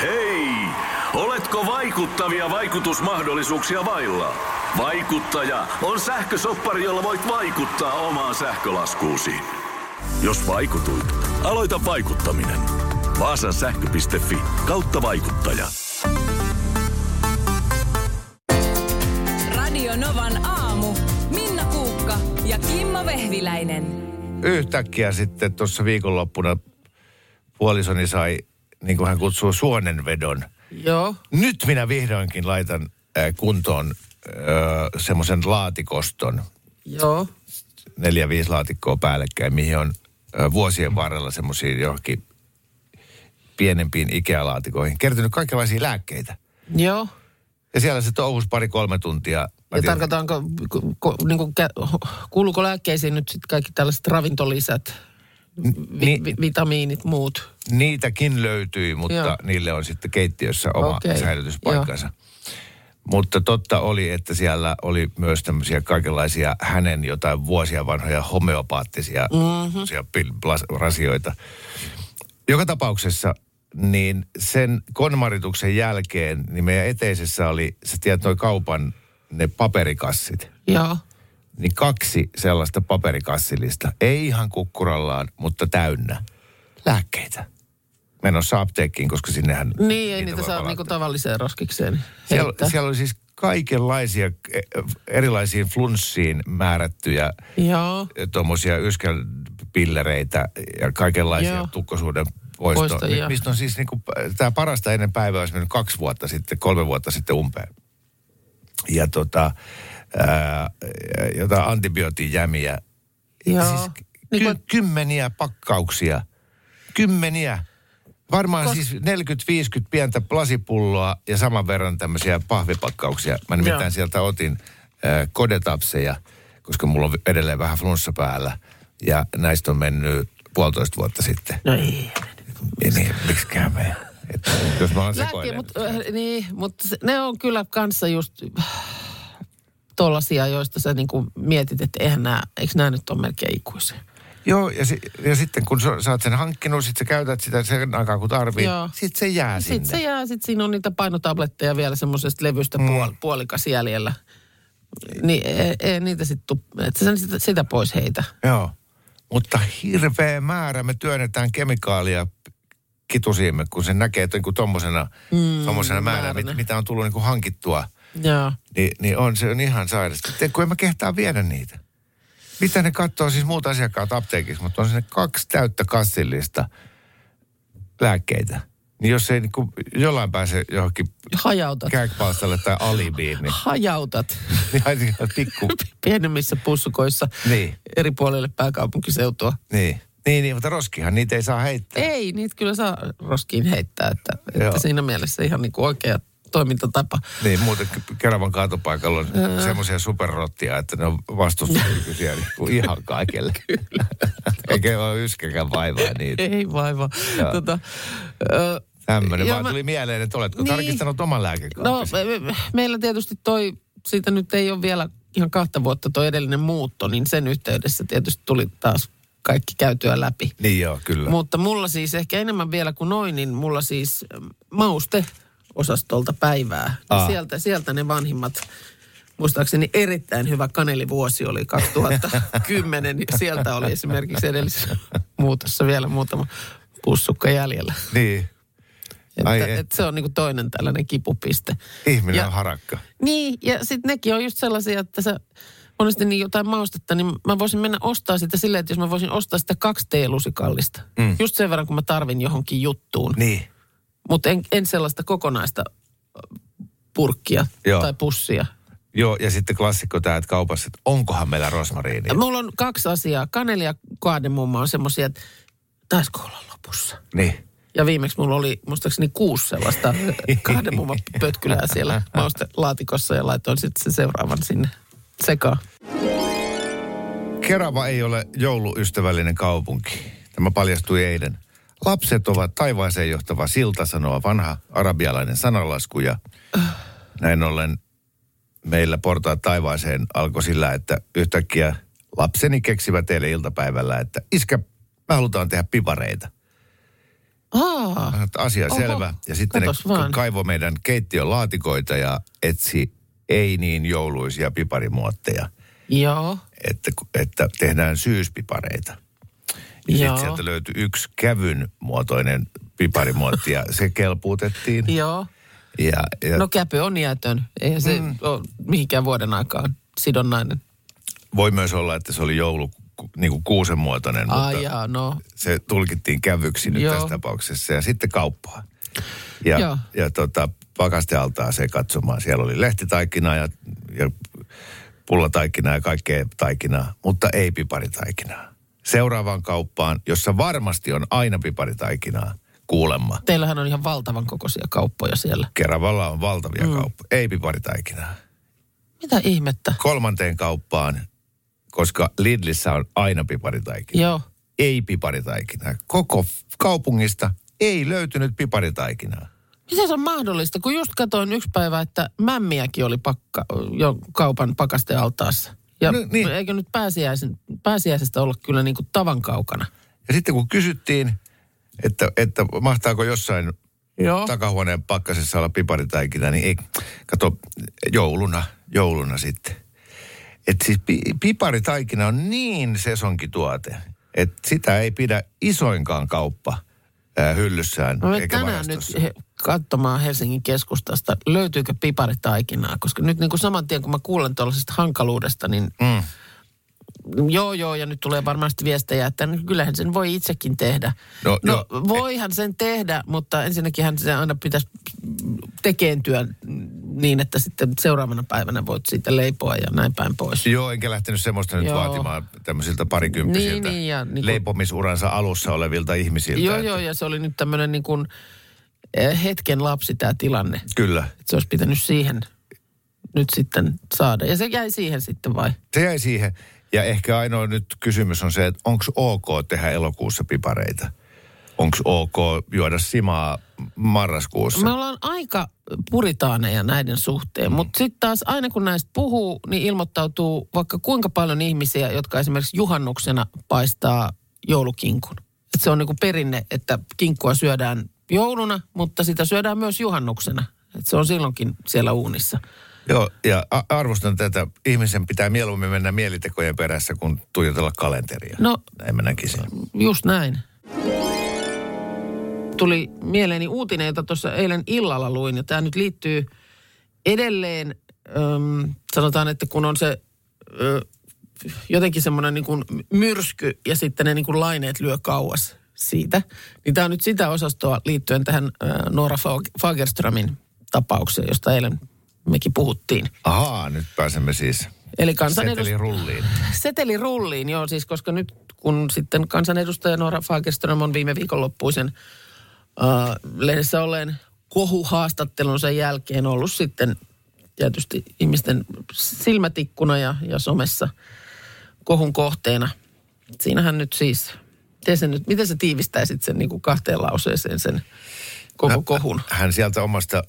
Hei! Oletko vaikuttavia vaikutusmahdollisuuksia vailla? Vaikuttaja on sähkösoppari, jolla voit vaikuttaa omaan sähkölaskuusi. Jos vaikutuit, aloita vaikuttaminen. Vaasan sähkö.fi kautta vaikuttaja. Radio Novan aamu. Minna Kuukka ja Kimmo Vehviläinen. Yhtäkkiä sitten tuossa viikonloppuna puolisoni sai, niin kuin hän kutsuu, suonenvedon. Joo. Nyt minä vihdoinkin laitan äh, kuntoon äh, semmoisen laatikoston, Joo. neljä, viisi laatikkoa päällekkäin, mihin on äh, vuosien varrella semmoisiin johonkin pienempiin Ikea-laatikoihin kertynyt kaikenlaisia lääkkeitä. Joo. Ja siellä se touhus pari-kolme tuntia. Mä Ja tarkoitaanko, ku- ku- niin kuin, kuuluuko lääkkeisiin nyt sitten kaikki tällaiset ravintolisät, vi, vi, vitamiinit, muut? Niitäkin löytyi, mutta Joo. Niille on sitten keittiössä oma okay. säilytyspaikkansa. Mutta totta oli, että siellä oli myös tämmöisiä kaikenlaisia hänen jotain vuosia vanhoja homeopaattisia mm-hmm. rasioita. Joka tapauksessa niin sen konmarituksen jälkeen, niin meidän eteisessä oli, sä tiedät, noi kaupan ne paperikassit Joo. Niin kaksi sellaista paperikassillista, ei ihan kukkurallaan, mutta täynnä lääkkeitä. Menossa apteekkiin, koska sinnehän... Niin, ei niitä voi saa niinku tavalliseen roskikseen siellä, heittää. siellä oli siis kaikenlaisia eh, erilaisiin flunssiin määrättyjä Joo. tuommoisia yskelpillereitä ja kaikenlaisia Joo. tukkosuuden poistoja. Poistojia. Mistä on siis niinku, tämä parasta ennen päivää olisi mennyt kaksi vuotta sitten, kolme vuotta sitten umpeen. Ja tota, ää, jotain antibiootijämiä. Joo. Siis Niin ky- kuin- kymmeniä pakkauksia. Kymmeniä. Varmaan Kos- siis 40-50 pientä lasipulloa ja saman verran tämmöisiä pahvipakkauksia. Mä nimittäin Joo. sieltä otin äh, kodetapseja, koska mulla on edelleen vähän flunssa päällä. Ja näistä on mennyt puolitoista vuotta sitten. No ei. Ja niin, miksikään me. Että jos mä olen Lääkkeet, sekoillut. mutta äh, niin, mutta ne on kyllä kanssa just tollasia, joista sä niinku mietit, että eihän nämä, eikö nämä nyt ole melkein ikuisia? Joo, ja, si- ja sitten kun sä, sä oot sen hankkinut, sit sä käytät sitä sen aikaa kun tarvii, Joo. sit se jää sinne. Sitten se jää, sitten siinä on niitä painotabletteja vielä semmoisesta levystä Mm. puol, puolikas jäljellä. Niin ei, ei niitä sitten, että sä sitä, sitä pois heitä. Joo, mutta hirveä määrä me työnnetään kemikaalia kitusiimme, kun se näkee, että niin tommosena, mm, tommosena määrä, mit, määränä. mitä on tullut niin kuin hankittua, Joo. niin, niin on se on ihan. Sitten kun en mä kehtaa viedä niitä. Mitä ne katsoo siis muut asiakkaat apteekissa, mutta on sinne kaksi täyttä kassillista lääkkeitä. Niin jos ei niin kuin jollain pääse johonkin Hajautat. kääkpalstalle tai alibiin, niin, Hajautat niin pikku. pienemmissä pussukoissa Niin, eri puolille pääkaupunkiseutua. niin. Niin, niin, mutta roskihan niitä ei saa heittää. Ei, niitä kyllä saa roskiin heittää, että, Joo. että siinä mielessä ihan niin kuin oikea toimintatapa. Niin, muuten Keravan kaatopaikalla on semmoisia superrottia, että ne on vastustuskykyisiä niin ihan kaikelle. Kyllä. Eikä ole yskäkään vaivaa niitä. Ei vaiva. Joo. Tota, ö, Tämmöinen vaan mä- tuli mieleen, että oletko Niin. tarkistanut oman no, lääkekaappisi? me, me, meillä tietysti toi, siitä nyt ei ole vielä ihan kahta vuotta toi edellinen muutto, niin sen yhteydessä tietysti tuli taas kaikki käytyä läpi. Niin joo, kyllä. Mutta mulla siis ehkä enemmän vielä kuin noin, niin mulla siis mauste osastolta päivää. Aa. Sieltä, sieltä ne vanhimmat, muistaakseni erittäin hyvä kanelivuosi oli 2010. ja sieltä oli esimerkiksi edellisessä muutossa vielä muutama pussukka jäljellä. Niin, Ai Että, et. et se on niinku toinen tällainen kipupiste. ihminen Ja- on harakka. Niin, ja sitten nekin on just sellaisia, että sä monesti niin jotain maustetta, niin mä voisin mennä ostaa sitä silleen, että jos mä voisin ostaa sitä kaksi teelusikallista. Mm. Just sen verran, kun mä tarvin johonkin juttuun. Niin, Mutta en, en sellaista kokonaista ö, purkkia Joo. tai pussia. joo, ja sitten klassikko tämä, että kaupassa, että onkohan meillä rosmariinia. Mulla on kaksi asiaa. Kaneli ja kaademumma on semmoisia, että taisiko olla lopussa. Niin. Ja viimeksi mulla oli muistaakseni kuusi sellaista kaademumma pötkylää siellä maustelaatikossa ja laitoin sitten sen seuraavan sinne sekaan. Kerava ei ole jouluystävällinen kaupunki. Tämä paljastui eilen. Lapset ovat taivaaseen johtava silta, sanoo vanha arabialainen sananlasku. Ja näin ollen meillä portaat taivaaseen alkoi sillä, että yhtäkkiä lapseni keksivät teille iltapäivällä, että iskä, me halutaan tehdä pipareita. Aa, Asia Oho, selvä. Ja sitten ne vaan. kaivo meidän keittiön laatikoita ja etsi ei niin jouluisia piparimuotteja, joo. että, että tehdään syyspipareita. Ja Joo. sitten sieltä löytyi yksi kävyn muotoinen piparimuotti ja se kelpuutettiin. Joo. Ja, ja No käpy on jäätön. Eihän se mm. ole mihinkään vuoden aikaan sidonnainen. voi myös olla, että se oli joulu niin kuin kuusen muotoinen, Ai mutta jaa, no. se tulkittiin kävyksi nyt Joo. tässä tapauksessa. Ja sitten kauppaan. Ja, Joo. ja tota, pakastealtaa se katsomaan. Siellä oli lehtitaikinaa ja, ja pullataikinaa ja kaikkea taikinaa, mutta ei piparitaikinaa. Seuraavaan kauppaan, jossa varmasti on aina piparitaikinaa, kuulemma. Teillähän on ihan valtavan kokoisia kauppoja siellä. Keravalla on valtavia mm. kauppoja, ei piparitaikinaa. Mitä ihmettä? Kolmanteen kauppaan, koska Lidlissä on aina piparitaikinaa. Joo. Ei piparitaikinaa. Koko kaupungista ei löytynyt piparitaikinaa. Miten se on mahdollista? Kun just katsoin yksi päivä, että mämmiäkin oli pakka, jo kaupan pakastealtaassa. Ja No, no, niin. eikö nyt pääsiäisen, pääsiäisestä olla kyllä niin kuin tavan kaukana? Ja sitten kun kysyttiin, että, että mahtaako jossain Joo. takahuoneen pakkasessa olla piparitaikina, niin ei, kato, jouluna, jouluna sitten. Että siis pi, piparitaikina on niin sesonkituote, että sitä ei pidä isoinkaan kauppa ää, hyllyssään menen eikä tänään nyt he, katsomaan Helsingin keskustasta, löytyykö piparitaikinaa. Koska nyt niin kuin saman tien, kun mä kuulen tuollaisesta hankaluudesta, niin Mm. joo joo, ja nyt tulee varmasti viestejä, että kyllähän sen voi itsekin tehdä. No, No, no voihan sen tehdä, mutta ensinnäkin hän se aina pitäisi tekeentyä niin, että sitten seuraavana päivänä voit siitä leipoa ja näin päin pois. Joo, enkä lähtenyt semmoista nyt Joo. vaatimaan tämmöisiltä parikymppisiltä Niin, niin, ja niin kuin- leipomisuransa alussa olevilta ihmisiltä. Joo, että- joo, ja se oli nyt tämmöinen niin kuin hetken lapsi tämä tilanne. Kyllä. Että se olisi pitänyt siihen nyt sitten saada. Ja se jäi siihen sitten vai? Se jäi siihen. Ja ehkä ainoa nyt kysymys on se, että onko ok tehdä elokuussa pipareita? Onko ok juoda simaa marraskuussa? Me ollaan aika puritaaneja näiden suhteen, Mm. mutta sitten taas aina kun näistä puhuu, niin ilmoittautuu vaikka kuinka paljon ihmisiä, jotka esimerkiksi juhannuksena paistaa joulukinkun. Et se on niinku perinne, että kinkkua syödään jouluna, mutta sitä syödään myös juhannuksena. Et se on silloinkin siellä uunissa. Joo, ja arvostan tätä. Ihmisen pitää mieluummin mennä mielitekojen perässä, kuin tuijotella kalenteria. No Näin mä näkisin. Just näin. Tuli mieleeni uutinen, jota tuossa eilen illalla luin, ja tämä nyt liittyy edelleen, äm, sanotaan, että kun on se ö, jotenkin semmoinen niin kuin myrsky, ja sitten ne niin kuin laineet lyö kauas siitä, niin tämä on nyt sitä osastoa liittyen tähän Noora Fag- Fagerströmin tapaukseen, josta eilen mekin puhuttiin. Ahaa, nyt pääsemme siis Eli kansanedust- seteli rulliin. Seteli rulliin, joo, siis koska nyt kun sitten kansanedustaja Nora Fagerström on viime viikonloppuisen äh, lehdessä olleen kohuhaastattelunsa jälkeen ollut sitten tietysti ihmisten silmätikkuna ja, ja somessa kohun kohteena. Siinähän nyt siis, miten, sen nyt, miten sä tiivistäisit sen niin kuin kahteen lauseeseen sen koko kohun? Hän sieltä omasta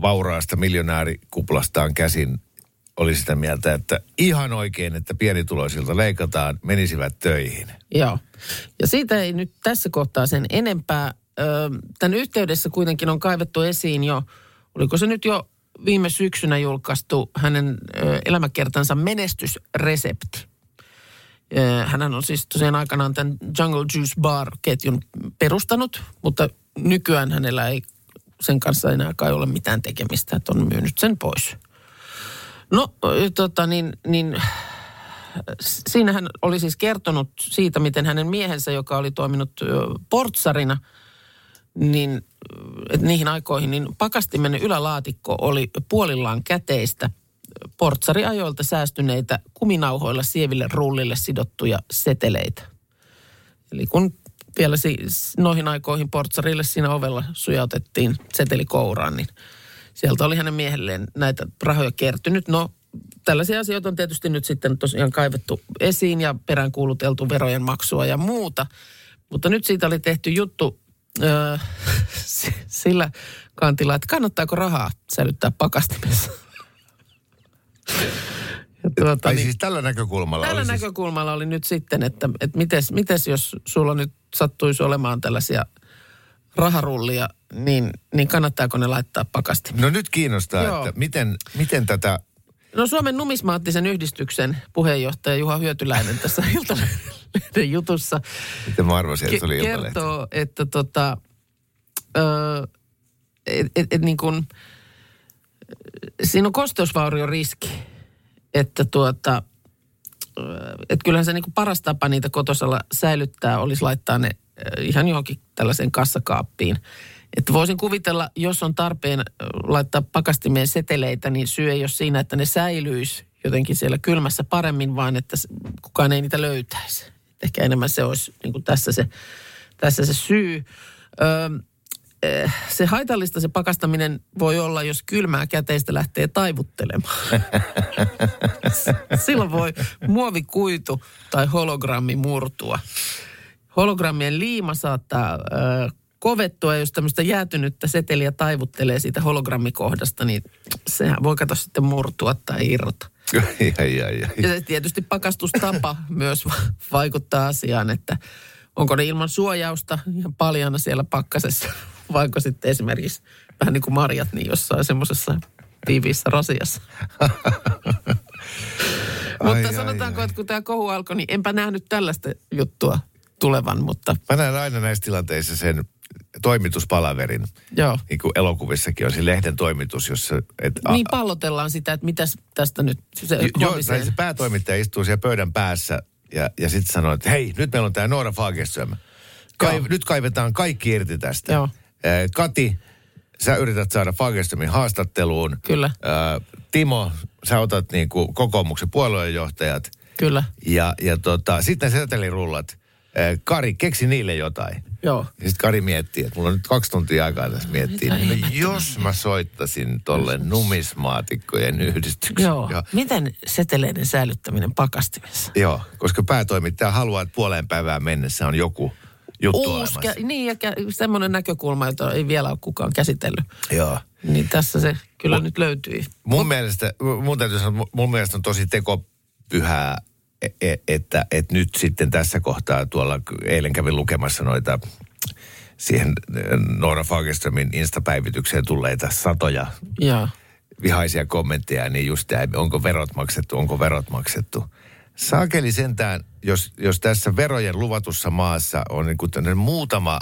vauraasta miljonäärikuplastaan käsin oli sitä mieltä, että ihan oikein, että pienituloisilta leikataan, menisivät töihin. Joo. Ja siitä ei nyt tässä kohtaa sen enempää. Tämän yhteydessä kuitenkin on kaivettu esiin jo, oliko se nyt jo viime syksynä julkaistu hänen elämäkertansa menestysresepti. Ö, Hänhän on siis tosiaan aikanaan tämän Jungle Juice Bar-ketjun perustanut, mutta nykyään hänellä ei sen kanssa enää kai ole mitään tekemistä, että on myynyt sen pois. No, ö, tota niin, niin siinä hän oli siis kertonut siitä, miten hänen miehensä, joka oli toiminut portsarina, niin että niihin aikoihin, niin pakastimen ylälaatikko oli puolillaan käteistä portsariajoilta säästyneitä kuminauhoilla sieville rullille sidottuja seteleitä. Eli kun vielä si- noihin aikoihin portsarille siinä ovella sujautettiin seteli kouraan, niin sieltä oli hänen miehelleen näitä rahoja kertynyt. No, tällaisia asioita on tietysti nyt sitten tosiaan kaivettu esiin ja peräänkuuluteltu verojen maksua ja muuta. Mutta nyt siitä oli tehty juttu öö, sillä kantilla, että kannattaako rahaa säilyttää pakastimessa. Ja tuota, Ai niin- siis tällä näkökulmalla Tällä oli siis, näkökulmalla oli nyt sitten, että, että mites, mites jos sulla nyt sattuisi olemaan tällaisia raharullia, niin, niin kannattaako ne laittaa pakasti? No nyt kiinnostaa, Joo. että miten, miten tätä... No Suomen numismaattisen yhdistyksen puheenjohtaja Juha Hyötyläinen tässä Iltalehden jutussa Miten mä arvasin, että se oli Iltalehti? kertoo, että tota, ö, et, et, et niin kuin, siinä on kosteusvaurion riski, että tuota, ö, et kyllähän se niin kuin paras tapa niitä kotosalla säilyttää olisi laittaa ne ö, ihan johonkin tällaiseen kassakaappiin. Että voisin kuvitella, jos on tarpeen ö, laittaa pakastimeen seteleitä, niin syy ei ole siinä, että ne säilyisi jotenkin siellä kylmässä paremmin, vaan että kukaan ei niitä löytäisi. Et ehkä enemmän se olisi niin tässä, se, tässä se syy. Öö, eh, se haitallista se pakastaminen voi olla, jos kylmää käteistä lähtee taivuttelemaan. Silloin voi muovikuitu tai hologrammi murtua. Hologrammien liima saattaa ö, kovettua, ja jos tämmöistä jäätynyttä seteliä taivuttelee siitä hologrammikohdasta, niin sehän voi kato sitten murtua tai irrota. ai, ai, ai. Ja se tietysti pakastustapa myös va- vaikuttaa asiaan, että onko ne ilman suojausta ihan paljana siellä pakkasessa, vaikka sitten esimerkiksi vähän niin kuin marjat, niin jossain semmoisessa tiiviissä rasiassa. mutta ai, sanotaanko, ai. että kun tämä kohu alkoi, niin enpä nähnyt tällaista juttua tulevan, mutta Mä näen aina näissä tilanteissa sen toimituspalaverin. joo. Niin kuin elokuvissakin on se lehden toimitus, jossa... Et, Niin pallotellaan sitä, että mitäs tästä nyt se Jo- Joo, se päätoimittaja istuu siellä pöydän päässä ja, ja sitten sanoo, että hei, nyt meillä on tämä Noora Fagerström. Kai, Joo. nyt kaivetaan kaikki irti tästä. Joo. Eh, Kati, sä yrität saada Fagerströmin haastatteluun. Kyllä. Eh, Timo, sä otat niin kuin kokoomuksen puolueenjohtajat. Kyllä, Ja, ja tota, sitten setelirullat. Eh, Kari, keksi niille jotain. joo. Ja sitten Kari miettii, että mulla on nyt kaksi tuntia aikaa tässä miettiä. Mitä No, ihmettä? jos mä soittaisin tolle numismaatikkojen yhdistyksen. Joo. Ja, Miten seteleiden säilyttäminen pakastimessa? joo, koska päätoimittaja haluaa, että puoleen päivään mennessä on joku juttu Uusi, kä- niin ja kä- semmoinen näkökulma, jota ei vielä ole kukaan käsitellyt. Joo. Niin tässä se kyllä nyt löytyi. Mun mielestä, mun täytyy sanoa, mun- mun mielestä on tosi tekopyhää, e- e- että, että nyt sitten tässä kohtaa tuolla, eilen kävin lukemassa noita siihen eh, Noora Fagerströmin instapäivitykseen tulleita satoja Joo. vihaisia kommentteja, niin just tämä, onko verot maksettu, onko verot maksettu. Saakeli sentään, jos, jos tässä verojen luvatussa maassa on niin kuin muutama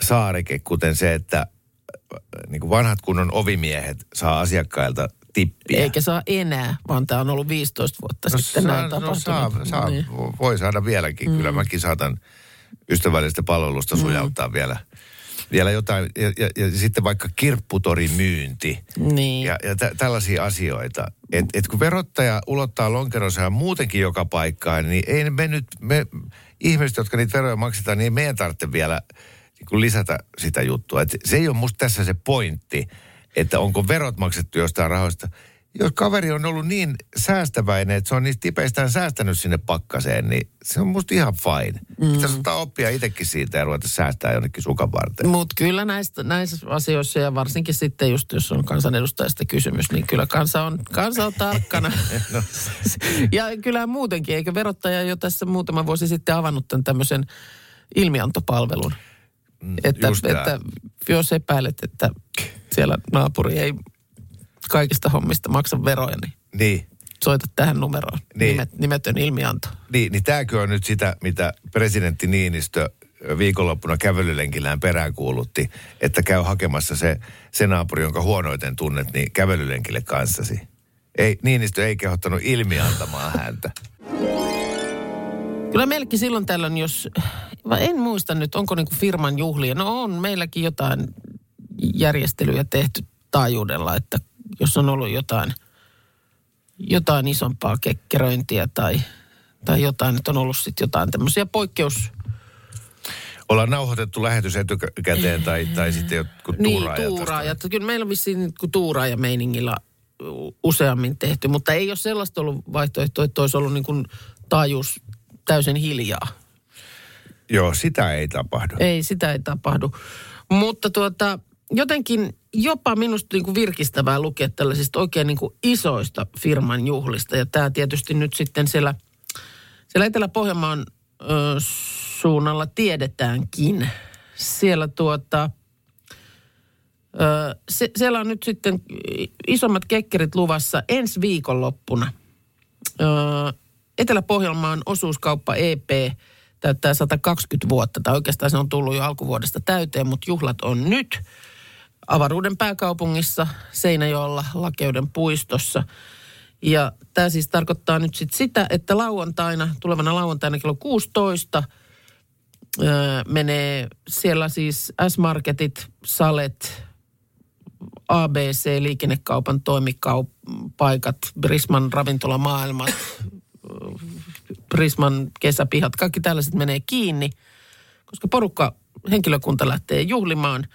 saareke, kuten se, että äh, niin kuin vanhat kunnon ovimiehet saa asiakkailta tippiä. Eikä saa enää, vaan tämä on ollut 15 vuotta no, sitten saa, näin no, saa, tapahtunut. saa, Niin. voi saada vieläkin. Mm. Kyllä mäkin saatan ystävällistä palvelusta sujauttaa vielä, vielä jotain. Ja, ja, ja sitten vaikka kirpputorin myynti. Niin. Ja, ja tä, tällaisia asioita. Et, et kun verottaja ulottaa lonkeronsa muutenkin joka paikkaan, niin ei me nyt, me ihmiset, jotka niitä veroja maksetaan, niin ei meidän tarvitse vielä niin kuin lisätä sitä juttua. Et se ei ole musta tässä se pointti, että onko verot maksettu jostain rahoista. Jos kaveri on ollut niin säästäväinen, että se on niistä tipeistään säästänyt sinne pakkaseen, niin se on musta ihan fine. Mm. Pitäisi ottaa oppia itsekin siitä ja ruveta säästää jonnekin sukan varten. Mutta kyllä näistä, näissä asioissa ja varsinkin sitten just jos on kansanedustajasta kysymys, niin kyllä kansa on, kansa on tarkkana. No. ja kyllä muutenkin, eikö verottaja jo tässä muutama vuosi sitten avannut tämän tämmöisen ilmiantopalvelun? Että, Mm, tää. että jos epäilet, että siellä naapuri ei kaikista hommista maksa veroja, niin Niin. soita tähän numeroon. Niin. Nimet, nimetön ilmianto. Niin, niin tämäkö on nyt sitä, mitä presidentti Niinistö viikonloppuna kävelylenkillään peräänkuulutti, että käy hakemassa se, se naapuri, jonka huonoiten tunnet, niin kävelylenkille kanssasi. Ei, Niinistö ei kehottanut ilmiantamaan häntä. Kyllä meilläkin silloin tällöin, jos, vai en muista nyt, onko niinku firman juhlia. No on meilläkin jotain järjestelyjä tehty taajuudella, että jos on ollut jotain, jotain isompaa kekkeröintiä tai, tai jotain, että on ollut sitten jotain tämmöisiä poikkeus... Ollaan nauhoitettu lähetys etukäteen tai, tai sitten jotkut Niin, tuuraajat. tuuraajat. Kyllä meillä on vissiin nyt kun tuuraaja meiningillä u- useammin tehty, mutta ei ole sellaista ollut vaihtoehtoa, että olisi ollut niin kuin taajuus täysin hiljaa. Joo, sitä ei tapahdu. Ei, sitä ei tapahdu. Mutta tuota, jotenkin jopa minusta niin kuin virkistävää lukea tällaisista oikein niin kuin isoista firman juhlista. Ja tämä tietysti nyt sitten siellä, siellä Etelä-Pohjanmaan ö, suunnalla tiedetäänkin, siellä tuota, ö, se, siellä on nyt sitten isommat kekkerit luvassa ensi viikonloppuna. Ö, Etelä-Pohjanmaan osuuskauppa EP täyttää 120 vuotta, tai oikeastaan se on tullut jo alkuvuodesta täyteen, mutta juhlat on nyt avaruuden pääkaupungissa Seinäjoella Lakeuden puistossa. Ja tämä siis tarkoittaa nyt sit sitä, että lauantaina, tulevana lauantaina kello 16 öö, menee siellä siis S-Marketit, Salet, ABC, liikennekaupan toimipaikat, Brisman ravintolamaailmat, Prisman kesäpihat, kaikki tällaiset menee kiinni, koska porukka, henkilökunta lähtee juhlimaan.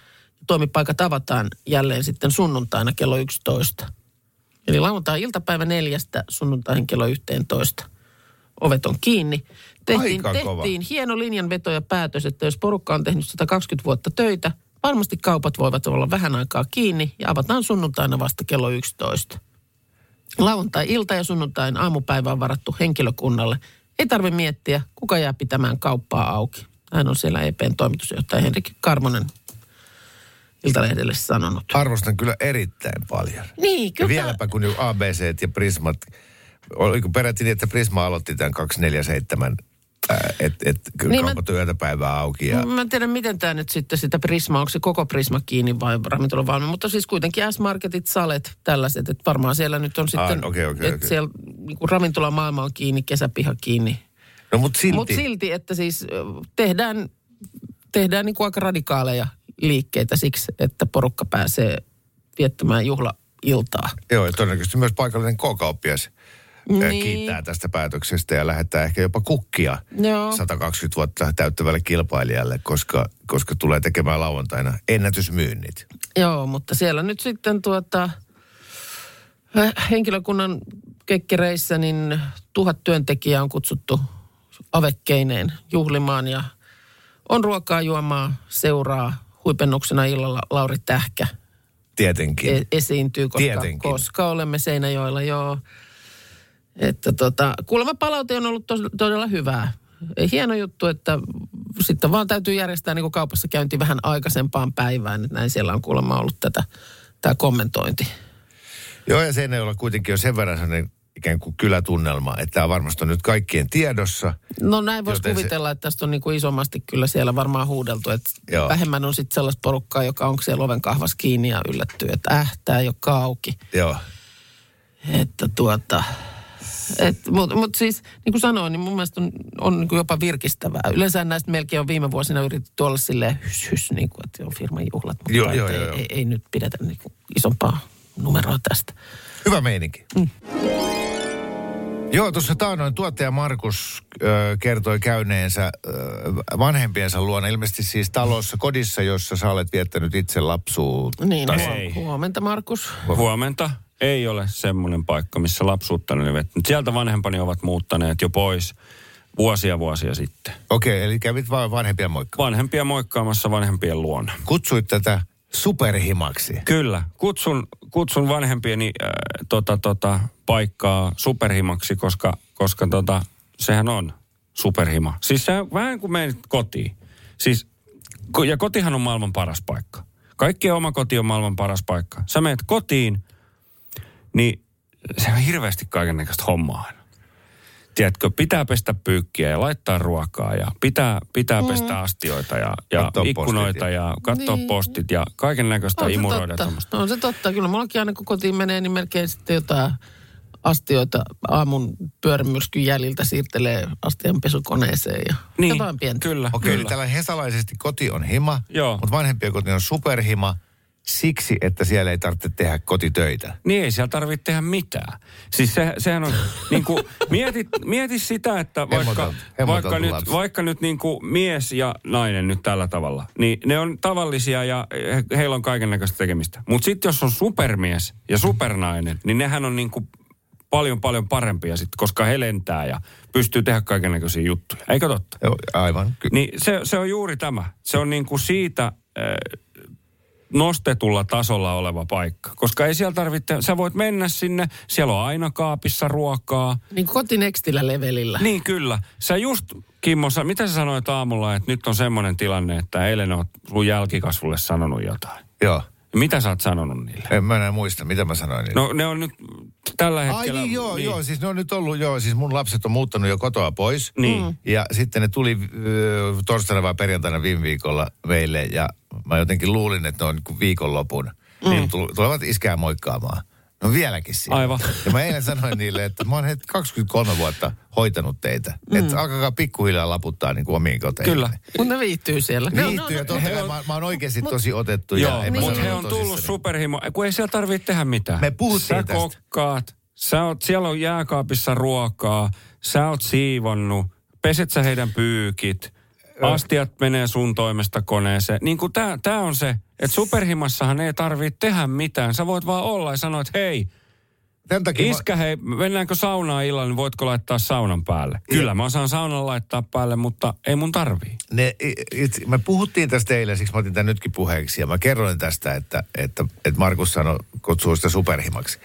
Toimipaikat avataan jälleen sitten sunnuntaina kello 11. Eli lauantai-iltapäivä neljästä sunnuntaihin kello 11. Ovet on kiinni. Tehtiin, Aika kova. tehtiin hieno linjanveto ja päätös, että jos porukka on tehnyt 120 vuotta töitä, varmasti kaupat voivat olla vähän aikaa kiinni ja avataan sunnuntaina vasta kello 11. Lauantai-ilta ja sunnuntain aamupäivä on varattu henkilökunnalle. Ei tarvitse miettiä, kuka jää pitämään kauppaa auki. Hän on siellä EPn toimitusjohtaja Henrik Karmonen Iltalehdelle sanonut. Arvostan kyllä erittäin paljon. Niin, Ja kyllä. vieläpä kun ABC ja Prismat, oliko peräti niin, että Prisma aloitti tämän 247, että et, Niin niin mä- kaupat yötä päivää auki. Ja, Mä en tiedä, miten tämä nyt sitten sitä Prisma, onko se koko Prisma kiinni vai ravintola valmi, mutta siis kuitenkin S-Marketit, Salet, tällaiset, että varmaan siellä nyt on sitten, okei, okei, että okei. siellä niin ravintolamaailma on kiinni, kesäpiha kiinni. no mutta silti, Mutta silti, että siis tehdään, tehdään niin kuin aika radikaaleja liikkeitä siksi, että porukka pääsee viettämään juhlailtaa. joo, ja todennäköisesti myös paikallinen K-kauppias Niin. niin. kiittää tästä päätöksestä ja lähettää ehkä jopa kukkia Joo. 120 vuotta täyttävälle kilpailijalle, koska, koska tulee tekemään lauantaina ennätysmyynnit. Joo, mutta siellä nyt sitten tuota, äh, henkilökunnan kekkereissä niin tuhat työntekijää on kutsuttu avekkeineen juhlimaan ja on ruokaa, juomaa, seuraa. Huipennuksena illalla Lauri Tähkä Tietenkin. e- esiintyy, koska, Tietenkin. koska olemme Seinäjoella, joo. Että tota, kuulemma palaute on ollut tos, todella hyvää. Hieno juttu, että sitten vaan täytyy järjestää niin kaupassa käynti vähän aikaisempaan päivään. Että näin siellä on kuulemma ollut tätä, tämä kommentointi. Joo, ja ole kuitenkin jo sen verran sellainen ikään kuin kylätunnelma, että tämä varmasti on nyt kaikkien tiedossa. No näin voisi Joten se- kuvitella, että tästä on niin kuin isommasti kyllä siellä varmaan huudeltu. Että Joo. vähemmän on sitten sellaista porukkaa, joka on siellä oven kahvas kiinni ja yllättyy, että äh, tämä ei ole auki. Joo. Että tuota, mutta mut siis niin kuin sanoin, niin mun mielestä on, on niin kuin jopa virkistävää. Yleensä näistä melkein on viime vuosina yritetty olla silleen hys, hys niin kuin, että on firman juhlat, mutta Joo, ei, joo, ei, joo, joo. Ei, ei, nyt pidetä niin kuin isompaa numeroa tästä. Hyvä meininki. Mm. Joo, tuossa taannoin tuottaja Markus ö, kertoi käyneensä ö, vanhempiensa luona, ilmeisesti siis talossa, kodissa, jossa sä olet viettänyt itse lapsuutta. Niin, Ei. huom- huomenta Markus. Huomenta. Ei ole semmoinen paikka, missä lapsuutta oli vettänyt. Sieltä vanhempani ovat muuttaneet jo pois vuosia vuosia sitten. Okei, eli kävit vaan vanhempia moikkaa. Vanhempia moikkaamassa vanhempien luona. Kutsuit tätä superhimaksi. Kyllä, kutsun, kutsun vanhempieni äh, tota, tota, paikkaa superhimaksi, koska, koska tota, sehän on superhima. Siis se vähän kuin menet kotiin. Siis, ja kotihan on maailman paras paikka. Kaikkien oma koti on maailman paras paikka. Sä menet kotiin, niin se on hirveästi kaiken hommaa. Tiedätkö, pitää pestä pyykkiä ja laittaa ruokaa ja pitää, pitää pestä astioita ja, ja ikkunoita postit ja katsoa Niin. postit ja kaiken näköistä On se imuroida. totta. On se totta. Kyllä mullakin aina kun kotiin menee, niin melkein sitten jotain astioita aamun pyörämyrskyn jäljiltä siirtelee astianpesukoneeseen ja Niin, jotain pientä. kyllä. Okei, eli kyllä. tällä hesalaisesti koti on hima, Joo. mutta vanhempien koti on superhima siksi, että siellä ei tarvitse tehdä kotitöitä. Niin ei siellä tarvitse tehdä mitään. Siis se, sehän on, niin kuin, mieti, mieti sitä, että vaikka, hemmoteltu vaikka nyt, vaikka nyt niin kuin mies ja nainen nyt tällä tavalla, niin ne on tavallisia ja he, heillä on kaiken näköistä tekemistä. Mutta sitten jos on supermies ja supernainen, niin nehän on niin kuin paljon paljon parempia sitten, koska he lentää ja pystyy tehdä kaiken näköisiä juttuja. Eikö totta? Joo, aivan. Ky- Niin se, se on juuri tämä. Se on niin kuin siitä, äh, nostetulla tasolla oleva paikka. Koska ei siellä tarvitse, sä voit mennä sinne, siellä on aina kaapissa ruokaa. Niin kuin kotinextillä levelillä. Niin kyllä. Sä just, Kimmo, sä, mitä sä sanoit aamulla, että nyt on semmoinen tilanne, että eilen oot sun jälkikasvulle sanonut jotain. Joo. Mitä sä oot sanonut niille? En mä enää muista, mitä mä sanoin. niille. No ne on nyt tällä Ai hetkellä... niin, joo, joo, siis ne on nyt ollut, joo, siis mun lapset on muuttanut jo kotoa pois. Niin. Mm. Ja sitten ne tuli ö, torstaina vai perjantaina viime viikolla meille ja mä jotenkin luulin, että ne on niin viikonlopun. Mm. Niin tul- tulevat iskää moikkaamaan. No vieläkin siellä. Aivan. Ja mä eilen sanoin niille, että mä oon heti 23 vuotta hoitanut teitä. Mm. Että alkakaa pikkuhiljaa laputtaa niin kuin omiin koteihin. Kyllä. Mutta ne viihtyy siellä. Ne on- Viihtyy ja totta kai mä, mä oon oikeasti tosi otettu. ja Joo, en mä mutta he on tullut tosissani. superhimo, kun ei siellä tarvitse tehdä mitään. Me puhuttiin Sä tästä. kokkaat, sä oot, siellä on jääkaapissa ruokaa, sä oot siivonnut, peset sä heidän pyykit, astiat menee sun toimesta koneeseen. Niin kuin tää, tää on se, että superhimassahan ei tarvitse tehdä mitään. Sä voit vaan olla ja sanoa, että hei, takia mä- iskä hei, mennäänkö saunaan illalla, niin voitko laittaa saunan päälle? Kyllä mä osaan saunan laittaa päälle, mutta ei mun tarvii. Ne, itse, me puhuttiin tästä eilen, siksi mä otin tämän nytkin puheeksi. Ja mä kerroin tästä, että, että, että Markus sanoi, kutsuu sitä superhimaksi.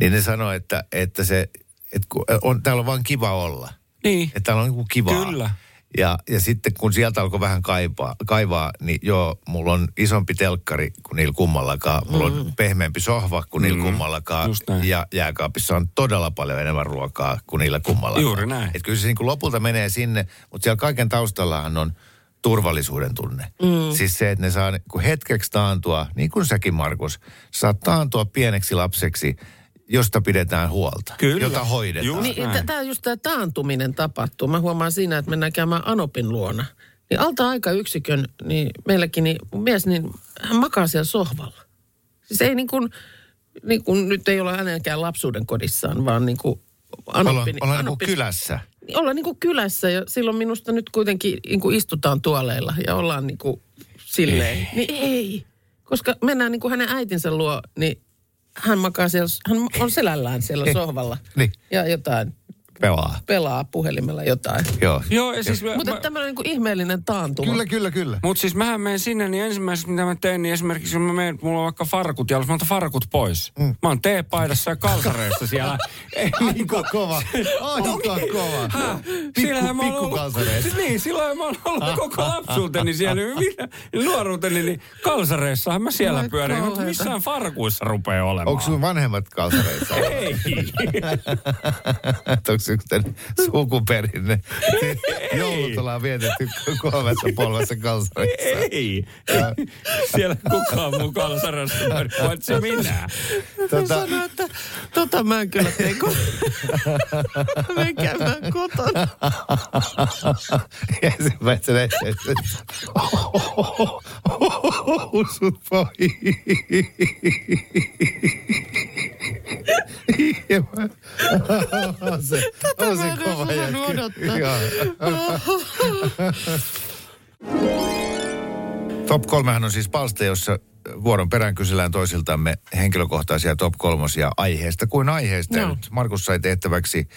Niin ne sanoi, että, että se, että on, täällä on vaan kiva olla. Niin. Että täällä on niin kivaa. Kyllä. Ja, ja sitten kun sieltä alkoi vähän kaivaa, kaivaa, niin joo, mulla on isompi telkkari kuin niillä kummallakaan. Mulla on pehmeämpi sohva kuin niillä kummallakaan. Mm. Just näin. Ja jääkaapissa on todella paljon enemmän ruokaa kuin niillä kummallakaan. Juuri näin. Et kyllä se niin kuin lopulta menee sinne, mutta siellä kaiken taustallahan on turvallisuuden tunne. Mm. Siis se, että ne saa kun hetkeksi taantua, niin kuin säkin Markus, saat taantua pieneksi lapseksi, josta pidetään huolta. Kyllä. Jota hoidetaan. Niin, tämä just tämä taantuminen tapahtuu. Mä huomaan siinä, että mennään käymään Anopin luona. Niin alta aika yksikön, niin meilläkin, niin mun mies, niin hän makaa siellä sohvalla. Siis ei niin kuin, niin kuin nyt ei olla hänenkään lapsuuden kodissaan, vaan niin kuin Anoppi. Ollaan, ollaan niin kuin kylässä. Niin ollaan niin kuin kylässä ja silloin minusta nyt kuitenkin niin kuin istutaan tuoleilla ja ollaan niin kuin silleen. Ei. Niin ei, koska mennään niin kuin hänen äitinsä luo, niin hän makaa siellä, hän on selällään siellä sohvalla. Niin. Ja jotain, Pelaa. pelaa puhelimella jotain. Joo. Joo, ja siis... mä- Mutta mä- tämmöinen niin kuin ihmeellinen taantuma. Kyllä, kyllä, kyllä. Mutta siis mähän menen sinne, niin ensimmäiseksi mitä mä teen, niin esimerkiksi kun mä menen, mulla on vaikka farkut jalassa, mä otan farkut pois. Mm. Mä oon teepaidassa ja kalsareissa siellä. Ei, Aika kova. Aika kova. Sillähän mä oon pikku ollut, niin, silloin mä oon ollut koko lapsuuteni siellä, minä, nuoruuteni, niin kalsareissahan mä siellä Ai pyörin, mutta missään farkuissa rupeaa olemaan. Onko sun vanhemmat kalsareissa? Ei. Yksi sukuperinne? Joulut ollaan vietetty kolmessa polvessa kalsareissa. Ei. Siellä kukaan mun kalsarassa, paitsi minä. Tota, Sano, että tota mä en kyllä tee, kun menen käymään kotona. ensimmäisenä että housut pois. Ja mä- on se, on mä se en kova. Top kolmehan on siis palsta, jossa vuoron perään kysellään toisiltamme henkilökohtaisia top kolmosia aiheesta kuin aiheesta. Joo. nyt Markus sai tehtäväksi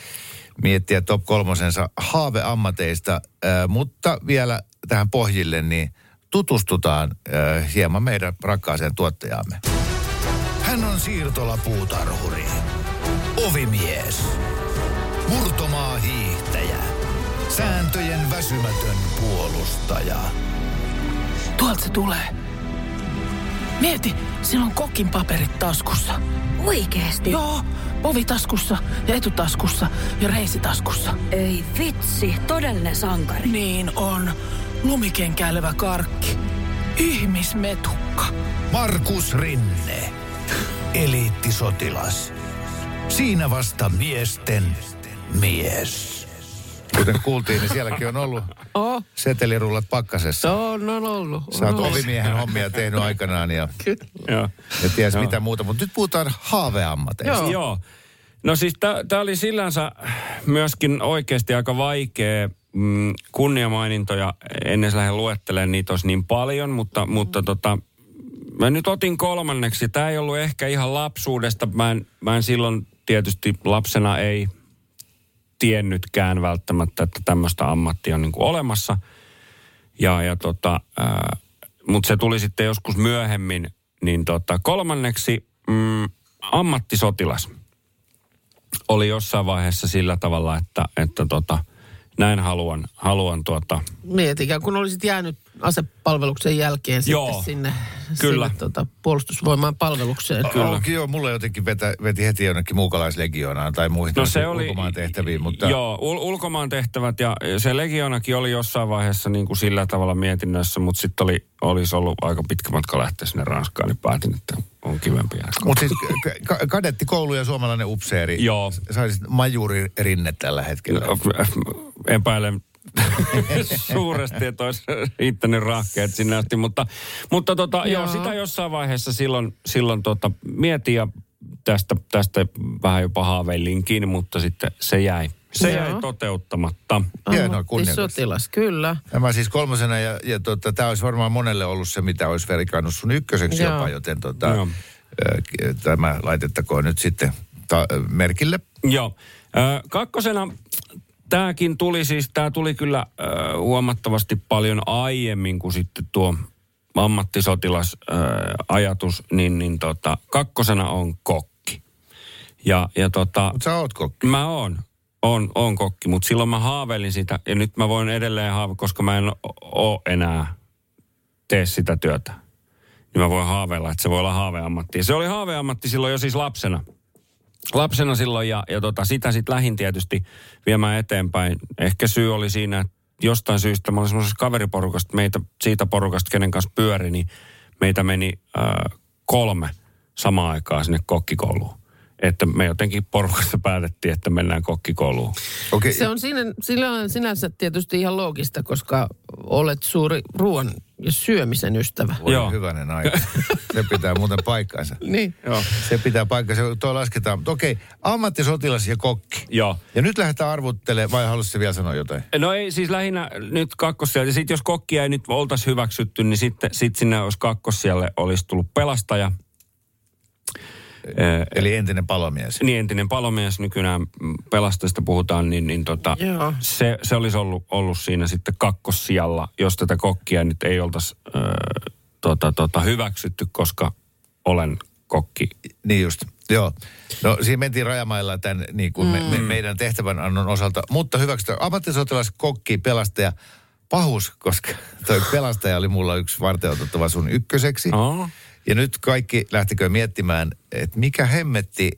miettiä top kolmosensa haaveammateista, mutta vielä tähän pohjille niin tutustutaan hieman meidän rakkaaseen tuottajaamme. Hän on siirtolapuutarhuri, ovimies, murtomaa hiihtäjä, sääntöjen väsymätön puolustaja. Tuolta se tulee. Mieti, sillä on kokin paperit taskussa. Oikeesti? Joo, ovitaskussa ja etutaskussa ja reisitaskussa. Ei vitsi, todellinen sankari. Niin on. Lumikenkäilevä karkki. Ihmismetukka. Markus Rinne, eliittisotilas. Siinä vasta miesten mies. Kuten kuultiin, niin sielläkin on ollut Oh, setelirullat pakkasessa. on, on ollut. Sä oot ollut. ovimiehen hommia tehnyt aikanaan ja, Kyllä. Ja ties Joo. mitä muuta. Mutta nyt puhutaan haaveammateista. Joo. Joo. No siis tämä oli sillänsä myöskin oikeasti aika vaikea mm, kunniamainintoja. Ennen lähden luettelemaan niitä olisi niin paljon, mutta, mutta tota, mä nyt otin kolmanneksi. Tämä ei ollut ehkä ihan lapsuudesta. Mä en, mä en silloin tietysti lapsena ei tiennytkään välttämättä, että tämmöistä ammattia on niin kuin olemassa. Ja, ja tota, mutta se tuli sitten joskus myöhemmin niin tota, kolmanneksi mm, ammattisotilas oli jossain vaiheessa sillä tavalla, että, että tota, näin haluan, haluan tuota, Mietikää, kun olisit jäänyt asepalveluksen jälkeen Joo, sitten sinne, kyllä. sinne tota, puolustusvoimaan palvelukseen. Kyllä. Joo, mulla jotenkin vetä, veti heti jonnekin muukalaislegioonaan tai muihin No se oli... ulkomaan tehtäviin, mutta Joo, ul- ulkomaan tehtävät ja se legionakin oli jossain vaiheessa niin kuin sillä tavalla mietinnössä, mutta sitten oli, olisi ollut aika pitkä matka lähteä sinne Ranskaan, niin päätin, että on kivempi Mutta siis ka- ka- kadettikoulu ja suomalainen upseeri. Joo. Saisit majuri rinne tällä hetkellä. epäilen suuresti, että olisi riittänyt rahkeet sinne asti. Mutta, mutta tota, joo. Joo. sitä jossain vaiheessa silloin, silloin tota, mietin ja tästä, tästä vähän jopa haaveilinkin, mutta sitten se jäi. Se Joo. jäi toteuttamatta. Hienoa, sotilas, kyllä. Tämä siis kolmosena ja, ja tota, tämä olisi varmaan monelle ollut se, mitä olisi verikannut sun ykköseksi Joo. jopa, joten tota, Joo. tämä laitettakoon nyt sitten ta- merkille. Joo. Ö, kakkosena tämäkin tuli siis, tämä tuli kyllä ö, huomattavasti paljon aiemmin kuin sitten tuo ammattisotilas-ajatus, niin, niin tota, kakkosena on kokki. Ja, ja tota, Mutta sä oot kokki. Mä oon. On, on kokki, mutta silloin mä haaveilin sitä ja nyt mä voin edelleen haave, koska mä en ole enää tee sitä työtä. Niin mä voin haaveilla, että se voi olla haaveammatti. Ja se oli haaveammatti silloin jo siis lapsena. Lapsena silloin ja, ja tota, sitä sitten lähin tietysti viemään eteenpäin. Ehkä syy oli siinä, että jostain syystä mä olin semmoisessa kaveriporukasta, meitä siitä porukasta, kenen kanssa pyöri, niin meitä meni äh, kolme samaan aikaan sinne kokkikouluun. Että me jotenkin porukasta päätettiin, että mennään kokkikouluun. Okei. Se on siinä, sillä on sinänsä tietysti ihan loogista, koska olet suuri ruoan ja syömisen ystävä. Voi Joo. hyvänen aika. Se pitää muuten paikkansa. Niin. Joo. Se pitää paikkansa. Tuo lasketaan. Mutta okei, ammattisotilas ja kokki. Joo. Ja nyt lähdetään arvuttelemaan, vai haluaisitko vielä sanoa jotain? No ei, siis lähinnä nyt kakkossijalle. Ja sitten jos kokkia ei nyt oltaisi hyväksytty, niin sitten sit sinne olisi kakkossijalle olisi tullut pelastaja. Eli entinen palomies. niin entinen palomies, nykyään mm, pelastajista puhutaan, niin, niin tota, Joo. se, se olisi ollut, ollut siinä sitten kakkossijalla, jos tätä kokkia nyt ei oltaisi ö, tota, tota, hyväksytty, koska olen kokki. Niin just, joo. No siinä mentiin rajamailla tämän niin kuin me, me, meidän tehtävänannon osalta. Mutta hyväksytään ammattisotilas, kokki, pelastaja, pahus, koska toi pelastaja oli mulla yksi varteenotettava sun ykköseksi. Oh. Ja nyt kaikki lähtikö miettimään, että mikä hemmetti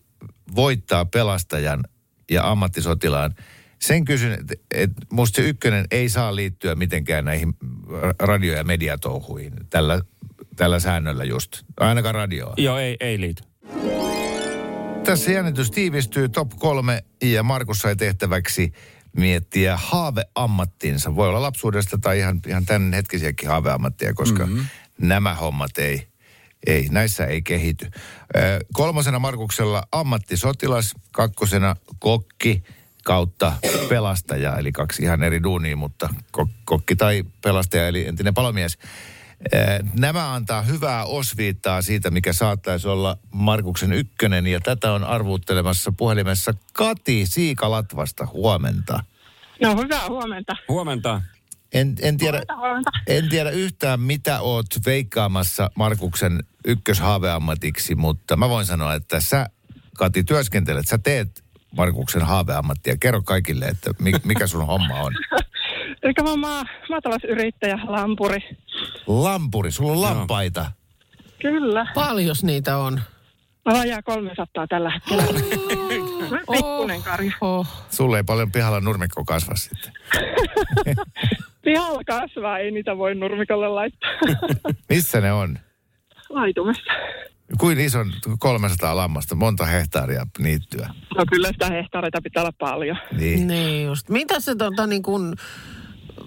voittaa pelastajan ja ammattisotilaan. Sen kysyn, että et musta se ykkönen ei saa liittyä mitenkään näihin radio- ja mediatouhuihin tällä, tällä säännöllä just. Ainakaan radioa. Joo, ei, ei liity. Tässä jännitys tiivistyy top kolme ja Markus sai tehtäväksi miettiä haaveammattinsa. Voi olla lapsuudesta tai ihan, ihan tämän hetkisiäkin haaveammattia, koska mm-hmm. nämä hommat ei, ei, näissä ei kehity. Kolmosena Markuksella ammattisotilas, kakkosena kokki kautta pelastaja, eli kaksi ihan eri duunia, mutta kok- kokki tai pelastaja, eli entinen palomies. Nämä antaa hyvää osviittaa siitä, mikä saattaisi olla Markuksen ykkönen, ja tätä on arvuuttelemassa puhelimessa Kati Siikalatvasta. Huomenta. No hyvää huomenta. Huomenta. En, en, tiedä, Huomenta, huomenta. en tiedä yhtään, mitä oot veikkaamassa Markuksen ykköshaaveammatiksi, mutta mä voin sanoa, että sä, Kati, työskentelet, sä teet Markuksen haaveammattia. Kerro kaikille, että mi, mikä sun homma on. Eli mä oon maa, maatalousyrittäjä, lampuri. Lampuri, sulla on lampaita. Kyllä. Paljos niitä on. Mä vajaa 300 tällä hetkellä. Oon pikkunen karja. Oh. Sulle ei paljon pihalla nurmikko kasva sitten. Pihalla kasvaa, ei niitä voi nurmikolle laittaa. Missä ne on? Laitumessa. Kuin iso 300 lammasta, monta hehtaaria niittyä. No kyllä sitä hehtaareita pitää olla paljon. Niin. Niin just. Mitä se tota niin kuin,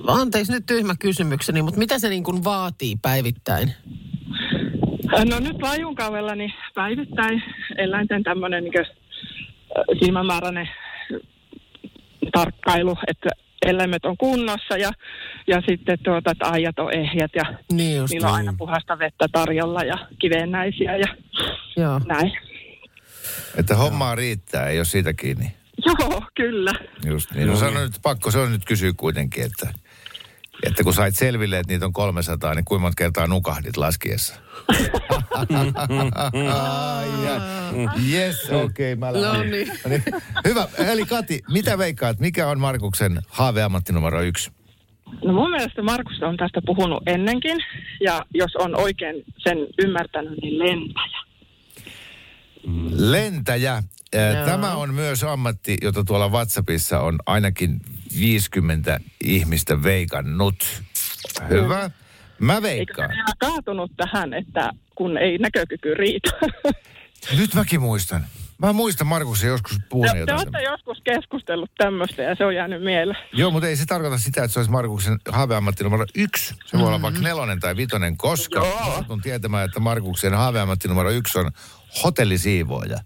anteeksi nyt tyhmä kysymykseni, mutta mitä se niin kuin vaatii päivittäin? No nyt lajunkaudella niin päivittäin eläinten tämmöinen niin silmämääräinen tarkkailu, että eläimet on kunnossa ja, ja sitten tuota, että ajat on ehjät ja Niin just. niillä on aina puhasta vettä tarjolla ja kivennäisiä ja Joo. näin. Että hommaa riittää, ei ole siitä kiinni. Joo, kyllä. Just niin. No, sano nyt, pakko se on nyt kysyä kuitenkin, että Että kun sait selville, että niitä on 300, niin kuinka monta kertaa nukahdit laskiessa? Yes, okei, okay, mä lähden. No niin. No niin. Hyvä. Eli Kati, mitä veikkaat, mikä on Markuksen haaveammatti numero yksi? No mun mielestä Markus on tästä puhunut ennenkin, ja jos on oikein sen ymmärtänyt, niin lentäjä. Lentäjä. Tämä on myös ammatti, jota tuolla WhatsAppissa on ainakin 50 ihmistä veikannut. Hyvä. Mä Eikö se veikkaan. vielä kaatunut tähän, että kun ei näkökyky riitä? Nyt mäkin muistan. Mä muistan Markuksen joskus puhunut Te, te jotain. olette joskus keskustellut tämmöistä ja se on jäänyt mieleen. Joo, mutta ei se tarkoita sitä, että se olisi Markuksen haaveammatti numero yksi. Se voi olla vaikka nelonen tai vitonen, koska satun tietämään, että Markuksen haaveammatti numero yksi on hotellisiivooja.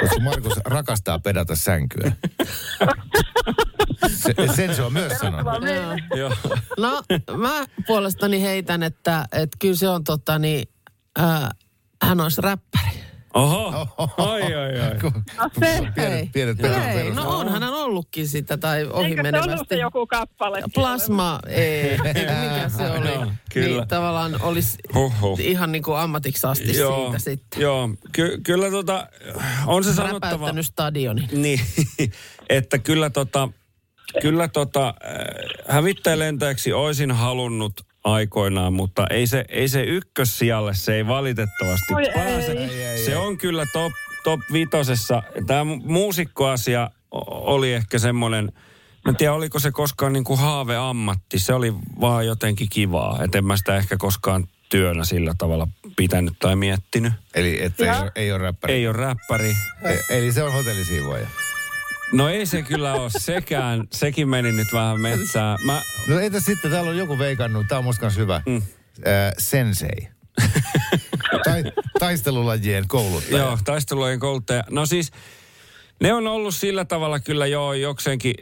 Koska Markus rakastaa pedata sänkyä. Se, sen se on myös sanonut. Joo. No, mä puolestani heitän, että, että kyllä se on tota niin, äh, hän olisi räppäri. Oho. Ai, ai, ai. No se, Ei. Pienet, pienet Ei, perusperus. no onhan hän ollutkin sitä tai ohi eikö se ollut menevästi. se joku kappale? Plasma, ei, mikä se oli. Joo, kyllä. Niin tavallaan olisi Huhhuh. ihan niin kuin ammatiksi asti siitä sitten. Joo, Ky- kyllä tota, on se sanottava. Räpäyttänyt stadionin. Niin, että kyllä tota, kyllä tota, äh, hävittäjälentäjäksi olisin halunnut aikoinaan, mutta ei se, ei se ykkössijalle, se ei valitettavasti Oi pääse. ei. Se on kyllä top, top vitosessa. Tämä muusikkoasia oli ehkä semmoinen, mä en tiedä oliko se koskaan niin kuin haaveammatti, se oli vaan jotenkin kivaa. Et en mä sitä ehkä koskaan työnä sillä tavalla pitänyt tai miettinyt. Eli että ei, ei ole räppäri. Ei ole räppäri. E- Eli se on hotellisiivooja. No ei se kyllä ole sekään. Sekin meni nyt vähän metsään. Mä, No entä sitten, täällä on joku veikannut, tämä on musta hyvä. Mm. Äh, sensei. tai, taistelulajien kouluttaja. joo, taistelujen kouluttaja. No siis, ne on ollut sillä tavalla kyllä joo jokseenkin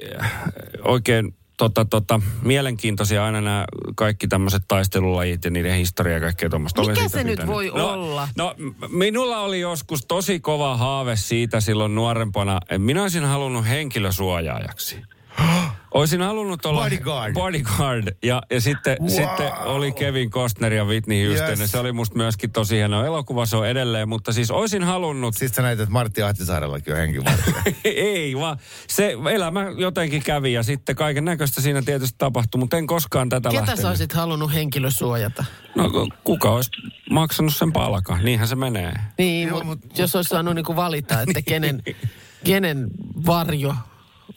oikein tota, tota, mielenkiintoisia aina nämä kaikki tämmöiset taistelulajit ja niiden historia ja kaikkea tuommoista. Mikä se nyt pitänyt. voi no, olla? No minulla oli joskus tosi kova haave siitä silloin nuorempana. Minä olisin halunnut henkilösuojaajaksi. Olisin halunnut olla Bodyguard. bodyguard. Ja, ja sitten, Wow. sitten oli Kevin Costner ja Whitney Houston. Yes. Se oli musta myöskin tosi hieno elokuva, se on edelleen. Mutta siis olisin halunnut Sitten sä näit, että Martti Ahtisaarellakin on henkivartija. ei vaan se elämä jotenkin kävi ja sitten kaiken näköistä siinä tietysti tapahtui, mutta en koskaan tätä Ketä lähtenyt. sä olisit halunnut henkilösuojata? No ku- kuka olisi maksanut sen palkan? Niinhän se menee. Niin, Joo, Joo, mut- mut, jos olisi saanut niinku valita, että kenen, kenen varjo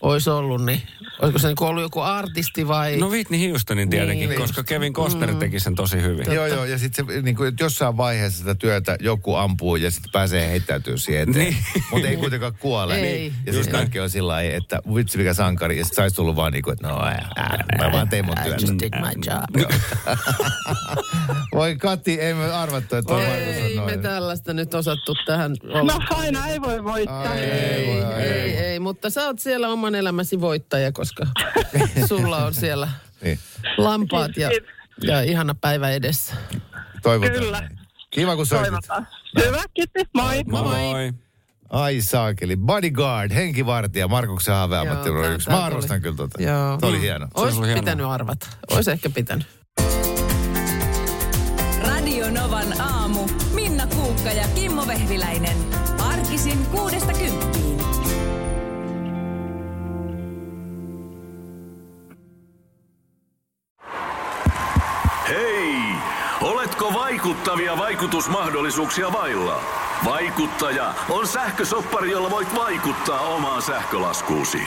olisi ollut, niin olisiko se niinku ollut joku artisti vai... No Whitney Houstonin tietenkin, Niin. koska Kevin Costner teki sen tosi hyvin. joo, joo, ja sitten se, niin kuin, että jossain vaiheessa sitä työtä joku ampuu ja sitten pääsee heittäytyä siihen eteen. Niin. Mutta ei kuitenkaan kuole. Ei. Ja sitten kaikki on sillä lailla, että vitsi mikä sankari. Ja sitten saisi tullut vaan niin kuin, että no ää, ää, mä vaan tein mun I työtä. just did my job. Voi Kati, ei me arvattu, että on Ei me tällaista nyt osattu tähän No aina ei voi voittaa. Ai, Ei, voi, ai, ei, ei, mutta sä oot siellä oman elämäsi voittaja, koska sulla on siellä Niin, lampaat ja, ja ihana päivä edessä. toivotaan. Kyllä. Kiva kun soitit. Toivotaan. Hyvä, kiitti. Moi. Moi. Ai saakeli. Bodyguard, henkivartija, Markuksen yksi. tää Mä arvostan tuli. kyllä tota. Joo. Tämä oli hieno. Ois oli hienoa. pitänyt arvata. Ois ehkä pitänyt. Radio Novan aamu. Minna Kuukka ja Kimmo Vehviläinen. Arkisin kuudesta kymppiin. Oletko vaikuttavia vaikutusmahdollisuuksia vailla? Vaikuttaja on sähkösoppari, jolla voit vaikuttaa omaan sähkölaskuusi.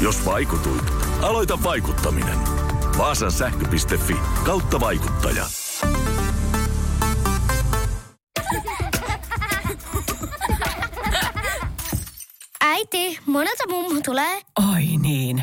Jos vaikutuit, aloita vaikuttaminen. Vaasan sähkö.fi kautta vaikuttaja. Äiti, monelta mummu tulee? Oi niin.